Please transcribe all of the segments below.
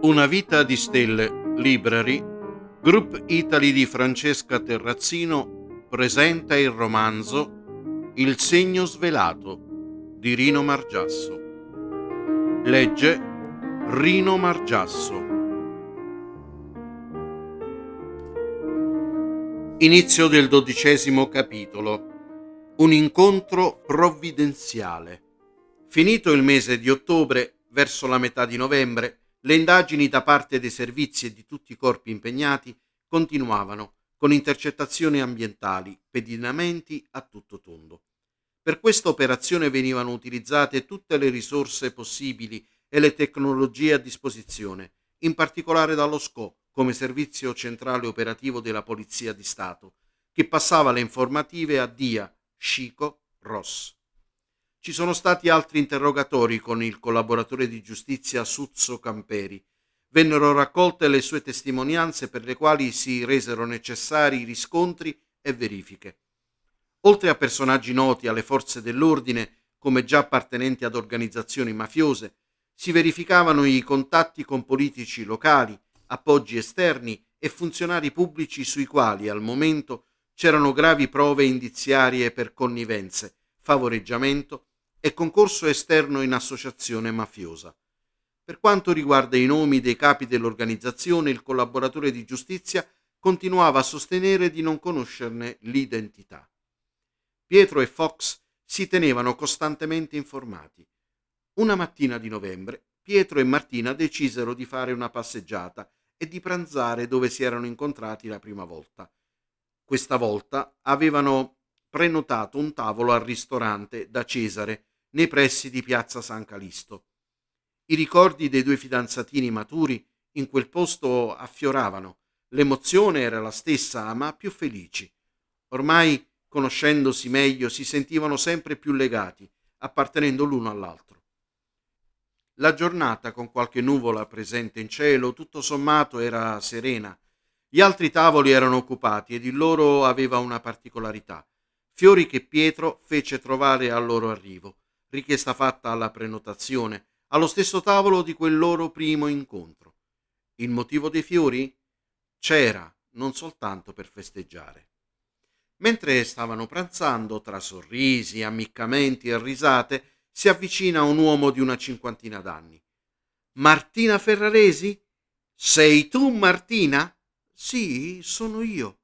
Una vita di stelle, Library, Group Italy di Francesca Terrazzino presenta il romanzo Il segno svelato di Rino Margiasso. Legge Rino Margiasso. Inizio del dodicesimo capitolo. Un incontro provvidenziale. Finito il mese di ottobre, verso la metà di novembre, le indagini da parte dei servizi e di tutti i corpi impegnati continuavano con intercettazioni ambientali, pedinamenti a tutto tondo. Per questa operazione venivano utilizzate tutte le risorse possibili e le tecnologie a disposizione, in particolare dallo SCO come servizio centrale operativo della Polizia di Stato, che passava le informative a Dia, Scico, Ross. Ci sono stati altri interrogatori con il collaboratore di giustizia Suzzo Camperi. Vennero raccolte le sue testimonianze per le quali si resero necessari riscontri e verifiche. Oltre a personaggi noti alle forze dell'ordine, come già appartenenti ad organizzazioni mafiose, si verificavano i contatti con politici locali, appoggi esterni e funzionari pubblici sui quali al momento c'erano gravi prove indiziarie per connivenze, favoreggiamento e concorso esterno in associazione mafiosa. Per quanto riguarda i nomi dei capi dell'organizzazione, il collaboratore di giustizia continuava a sostenere di non conoscerne l'identità. Pietro e Fox si tenevano costantemente informati. Una mattina di novembre, Pietro e Martina decisero di fare una passeggiata e di pranzare dove si erano incontrati la prima volta. Questa volta avevano prenotato un tavolo al ristorante da Cesare nei pressi di piazza San Calisto. I ricordi dei due fidanzatini maturi in quel posto affioravano. L'emozione era la stessa, ma più felici. Ormai, conoscendosi meglio, si sentivano sempre più legati, appartenendo l'uno all'altro. La giornata, con qualche nuvola presente in cielo, tutto sommato era serena. Gli altri tavoli erano occupati ed il loro aveva una particolarità. Fiori che Pietro fece trovare al loro arrivo richiesta fatta alla prenotazione, allo stesso tavolo di quel loro primo incontro. Il motivo dei fiori? C'era, non soltanto per festeggiare. Mentre stavano pranzando, tra sorrisi, ammiccamenti e risate, si avvicina un uomo di una cinquantina d'anni. Martina Ferraresi? Sei tu Martina? Sì, sono io.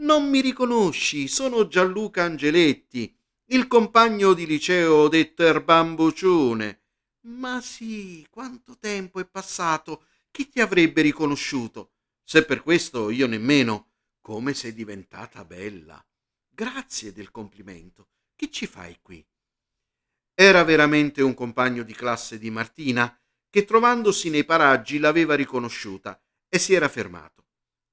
Non mi riconosci, sono Gianluca Angeletti, il compagno di liceo detter bambucione. Ma sì, quanto tempo è passato, chi ti avrebbe riconosciuto? Se per questo io nemmeno. Come sei diventata bella. Grazie del complimento. Che ci fai qui? Era veramente un compagno di classe di Martina, che trovandosi nei paraggi l'aveva riconosciuta e si era fermato.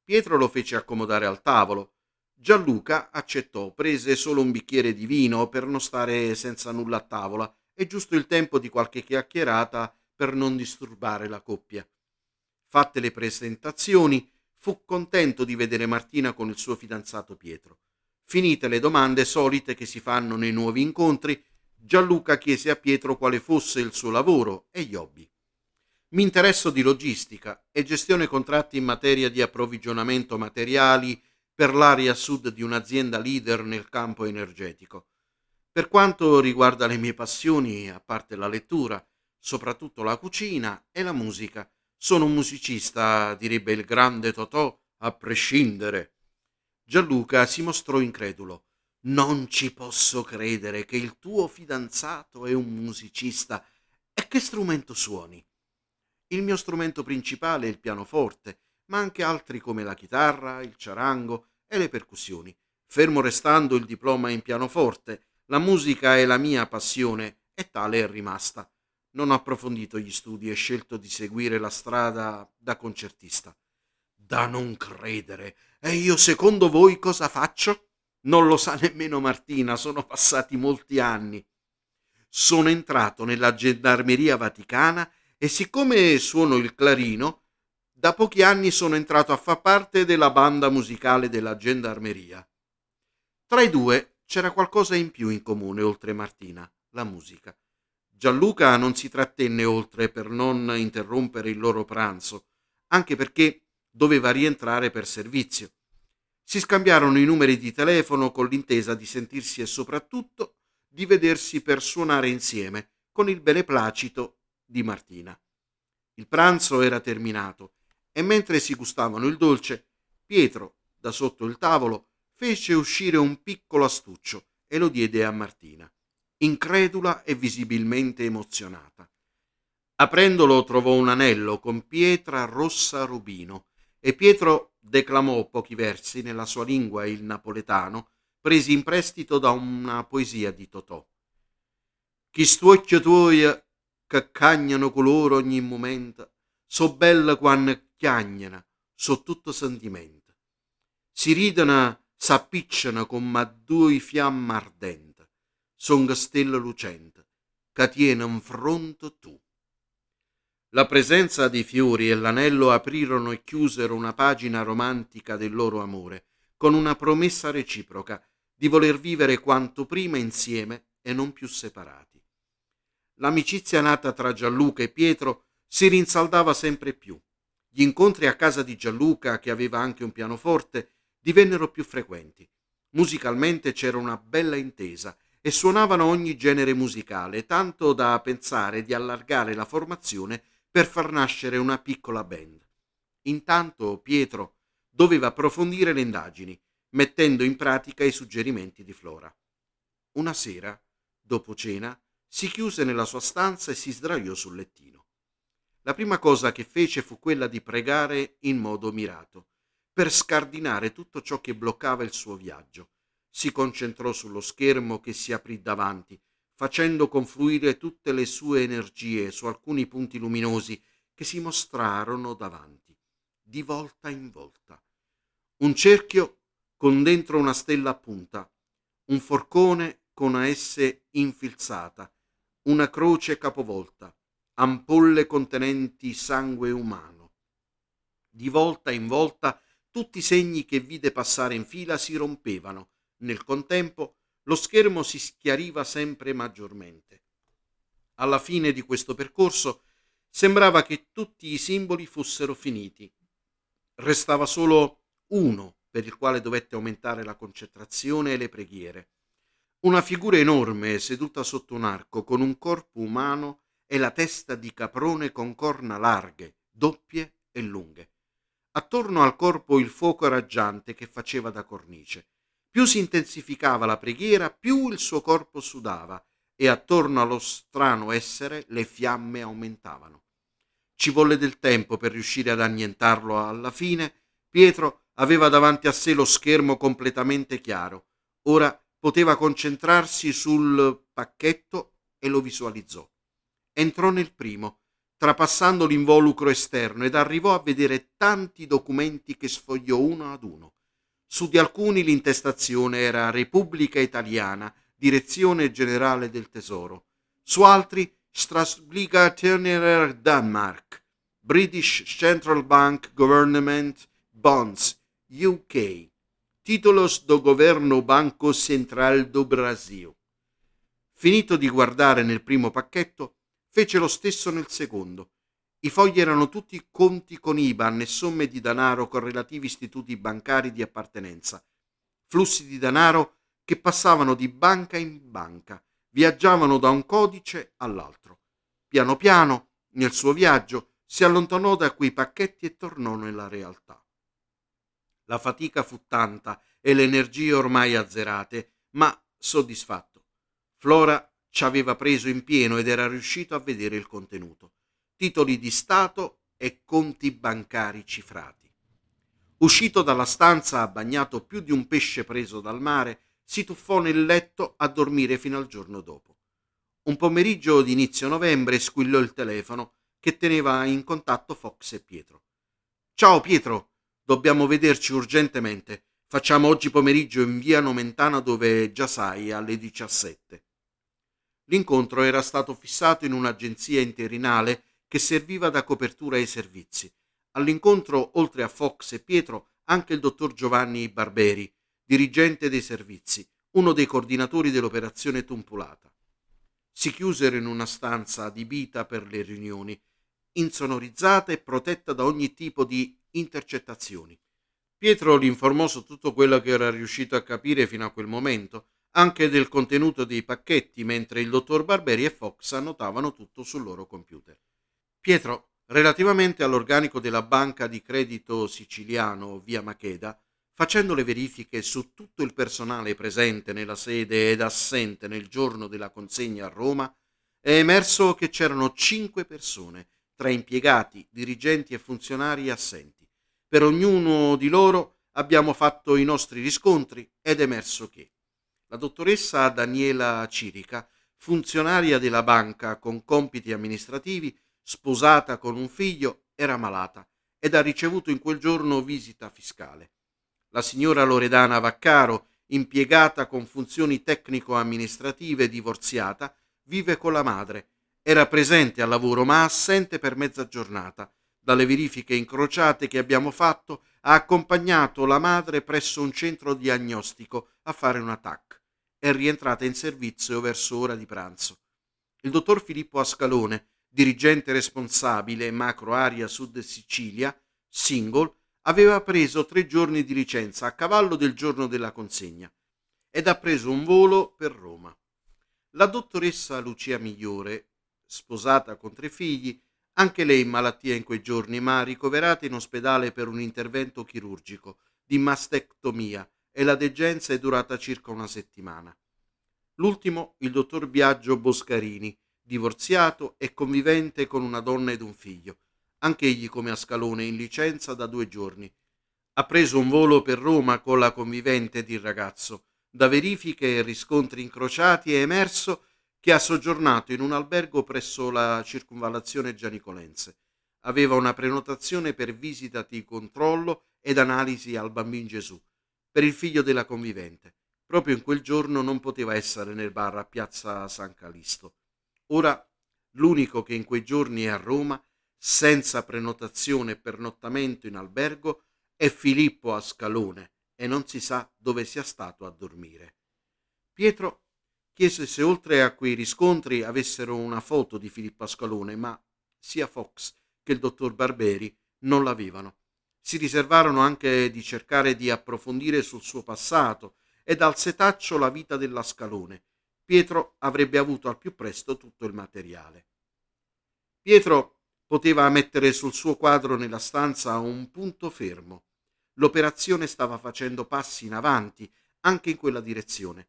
Pietro lo fece accomodare al tavolo, Gianluca accettò, prese solo un bicchiere di vino per non stare senza nulla a tavola e giusto il tempo di qualche chiacchierata per non disturbare la coppia. Fatte le presentazioni, fu contento di vedere Martina con il suo fidanzato Pietro. Finite le domande solite che si fanno nei nuovi incontri, Gianluca chiese a Pietro quale fosse il suo lavoro e gli hobby. Mi interesso di logistica e gestione contratti in materia di approvvigionamento materiali per l'area sud di un'azienda leader nel campo energetico. Per quanto riguarda le mie passioni, a parte la lettura, soprattutto la cucina e la musica, sono un musicista, direbbe il grande Totò, a prescindere. Gianluca si mostrò incredulo. Non ci posso credere che il tuo fidanzato è un musicista. E che strumento suoni? Il mio strumento principale è il pianoforte ma anche altri come la chitarra, il ciarango e le percussioni. Fermo restando il diploma in pianoforte, la musica è la mia passione e tale è rimasta. Non ho approfondito gli studi e scelto di seguire la strada da concertista. Da non credere. E io secondo voi cosa faccio? Non lo sa nemmeno Martina, sono passati molti anni. Sono entrato nella gendarmeria vaticana e siccome suono il clarino, da pochi anni sono entrato a far parte della banda musicale della gendarmeria. Tra i due c'era qualcosa in più in comune oltre Martina, la musica. Gianluca non si trattenne oltre per non interrompere il loro pranzo, anche perché doveva rientrare per servizio. Si scambiarono i numeri di telefono con l'intesa di sentirsi e soprattutto di vedersi per suonare insieme con il beneplacito di Martina. Il pranzo era terminato e mentre si gustavano il dolce, Pietro, da sotto il tavolo, fece uscire un piccolo astuccio e lo diede a Martina, incredula e visibilmente emozionata. Aprendolo trovò un anello con pietra rossa rubino e Pietro declamò pochi versi nella sua lingua il napoletano, presi in prestito da una poesia di Totò. Chi stuocchio tuoi che cagnano coloro ogni momento, so bella quando chiagnano, so tutto sentimento. Si ridono, s'appicciano come due fiamme ardenti, son stella lucente, che tiene in fronte tu. La presenza dei fiori e l'anello aprirono e chiusero una pagina romantica del loro amore, con una promessa reciproca di voler vivere quanto prima insieme e non più separati. L'amicizia nata tra Gianluca e Pietro si rinsaldava sempre più. Gli incontri a casa di Gianluca, che aveva anche un pianoforte, divennero più frequenti. Musicalmente c'era una bella intesa e suonavano ogni genere musicale, tanto da pensare di allargare la formazione per far nascere una piccola band. Intanto Pietro doveva approfondire le indagini, mettendo in pratica i suggerimenti di Flora. Una sera, dopo cena, si chiuse nella sua stanza e si sdraiò sul lettino. La prima cosa che fece fu quella di pregare in modo mirato, per scardinare tutto ciò che bloccava il suo viaggio. Si concentrò sullo schermo che si aprì davanti, facendo confluire tutte le sue energie su alcuni punti luminosi che si mostrarono davanti, di volta in volta. Un cerchio con dentro una stella a punta, un forcone con a esse infilzata, una croce capovolta, ampolle contenenti sangue umano. Di volta in volta tutti i segni che vide passare in fila si rompevano, nel contempo lo schermo si schiariva sempre maggiormente. Alla fine di questo percorso sembrava che tutti i simboli fossero finiti. Restava solo uno per il quale dovette aumentare la concentrazione e le preghiere. Una figura enorme seduta sotto un arco con un corpo umano e la testa di caprone con corna larghe, doppie e lunghe. Attorno al corpo il fuoco raggiante che faceva da cornice. Più si intensificava la preghiera, più il suo corpo sudava e attorno allo strano essere le fiamme aumentavano. Ci volle del tempo per riuscire ad annientarlo alla fine. Pietro aveva davanti a sé lo schermo completamente chiaro. Ora poteva concentrarsi sul pacchetto e lo visualizzò. Entrò nel primo, trapassando l'involucro esterno ed arrivò a vedere tanti documenti che sfogliò uno ad uno. Su di alcuni l'intestazione era Repubblica Italiana, Direzione Generale del Tesoro. Su altri Strasbliga Turnerer Denmark, British Central Bank Government Bonds, UK. Títulos do Governo Banco Central do Brasil. Finito di guardare nel primo pacchetto, fece lo stesso nel secondo. I fogli erano tutti conti con IBAN e somme di denaro con relativi istituti bancari di appartenenza, flussi di denaro che passavano di banca in banca, viaggiavano da un codice all'altro. Piano piano, nel suo viaggio, si allontanò da quei pacchetti e tornò nella realtà. La fatica fu tanta e le energie ormai azzerate, ma soddisfatto. Flora ci aveva preso in pieno ed era riuscito a vedere il contenuto. Titoli di Stato e conti bancari cifrati. Uscito dalla stanza, bagnato più di un pesce preso dal mare, si tuffò nel letto a dormire fino al giorno dopo. Un pomeriggio di inizio novembre squillò il telefono che teneva in contatto Fox e Pietro. Ciao Pietro, Dobbiamo vederci urgentemente. Facciamo oggi pomeriggio in via Nomentana dove già sai alle 17. L'incontro era stato fissato in un'agenzia interinale che serviva da copertura ai servizi. All'incontro, oltre a Fox e Pietro, anche il dottor Giovanni Barberi, dirigente dei servizi, uno dei coordinatori dell'operazione Tumpulata. si chiusero in una stanza adibita per le riunioni, insonorizzata e protetta da ogni tipo di intercettazioni. Pietro li informò su tutto quello che era riuscito a capire fino a quel momento, anche del contenuto dei pacchetti, mentre il dottor Barberi e Fox annotavano tutto sul loro computer. Pietro, relativamente all'organico della banca di credito siciliano via Macheda, facendo le verifiche su tutto il personale presente nella sede ed assente nel giorno della consegna a Roma, è emerso che c'erano cinque persone, tra impiegati, dirigenti e funzionari assenti. Per ognuno di loro abbiamo fatto i nostri riscontri ed è emerso che la dottoressa Daniela Cirica, funzionaria della banca con compiti amministrativi, sposata con un figlio, era malata ed ha ricevuto in quel giorno visita fiscale. La signora Loredana Vaccaro, impiegata con funzioni tecnico-amministrative divorziata, vive con la madre. Era presente al lavoro ma assente per mezza giornata dalle verifiche incrociate che abbiamo fatto, ha accompagnato la madre presso un centro diagnostico a fare una TAC. È rientrata in servizio verso ora di pranzo. Il dottor Filippo Ascalone, dirigente responsabile macro area Sud Sicilia, single, aveva preso tre giorni di licenza a cavallo del giorno della consegna ed ha preso un volo per Roma. La dottoressa Lucia Migliore, sposata con tre figli, anche lei in malattia in quei giorni, ma ricoverata in ospedale per un intervento chirurgico di mastectomia e la degenza è durata circa una settimana. L'ultimo, il dottor Biagio Boscarini, divorziato e convivente con una donna ed un figlio, anch'egli come a Scalone in licenza da due giorni. Ha preso un volo per Roma con la convivente ed il ragazzo. Da verifiche e riscontri incrociati è emerso che ha soggiornato in un albergo presso la circunvallazione gianicolense. Aveva una prenotazione per visita di controllo ed analisi al bambino Gesù, per il figlio della convivente. Proprio in quel giorno non poteva essere nel bar a piazza San Calisto. Ora l'unico che in quei giorni è a Roma, senza prenotazione e pernottamento in albergo, è Filippo Ascalone e non si sa dove sia stato a dormire. Pietro chiese se oltre a quei riscontri avessero una foto di Filippo Ascalone, ma sia Fox che il dottor Barberi non l'avevano. Si riservarono anche di cercare di approfondire sul suo passato e dal setaccio la vita dell'Ascalone. Pietro avrebbe avuto al più presto tutto il materiale. Pietro poteva mettere sul suo quadro nella stanza un punto fermo. L'operazione stava facendo passi in avanti anche in quella direzione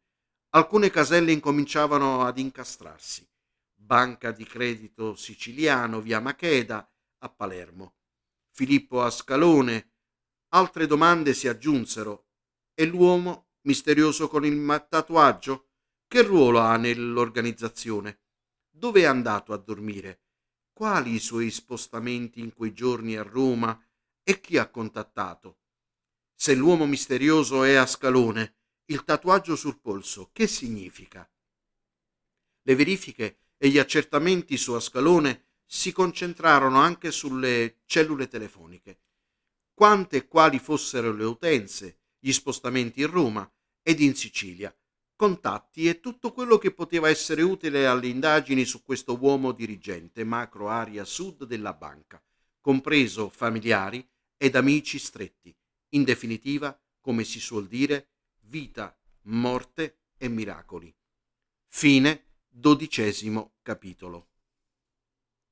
alcune caselle incominciavano ad incastrarsi. Banca di credito siciliano via Macheda a Palermo. Filippo Ascalone. Altre domande si aggiunsero. E l'uomo misterioso con il tatuaggio? Che ruolo ha nell'organizzazione? Dove è andato a dormire? Quali i suoi spostamenti in quei giorni a Roma? E chi ha contattato? Se l'uomo misterioso è Ascalone, il tatuaggio sul polso, che significa? Le verifiche e gli accertamenti su Ascalone si concentrarono anche sulle cellule telefoniche. Quante e quali fossero le utenze, gli spostamenti in Roma ed in Sicilia, contatti e tutto quello che poteva essere utile alle indagini su questo uomo dirigente macro area sud della banca, compreso familiari ed amici stretti. In definitiva, come si suol dire, vita, morte e miracoli. Fine dodicesimo capitolo.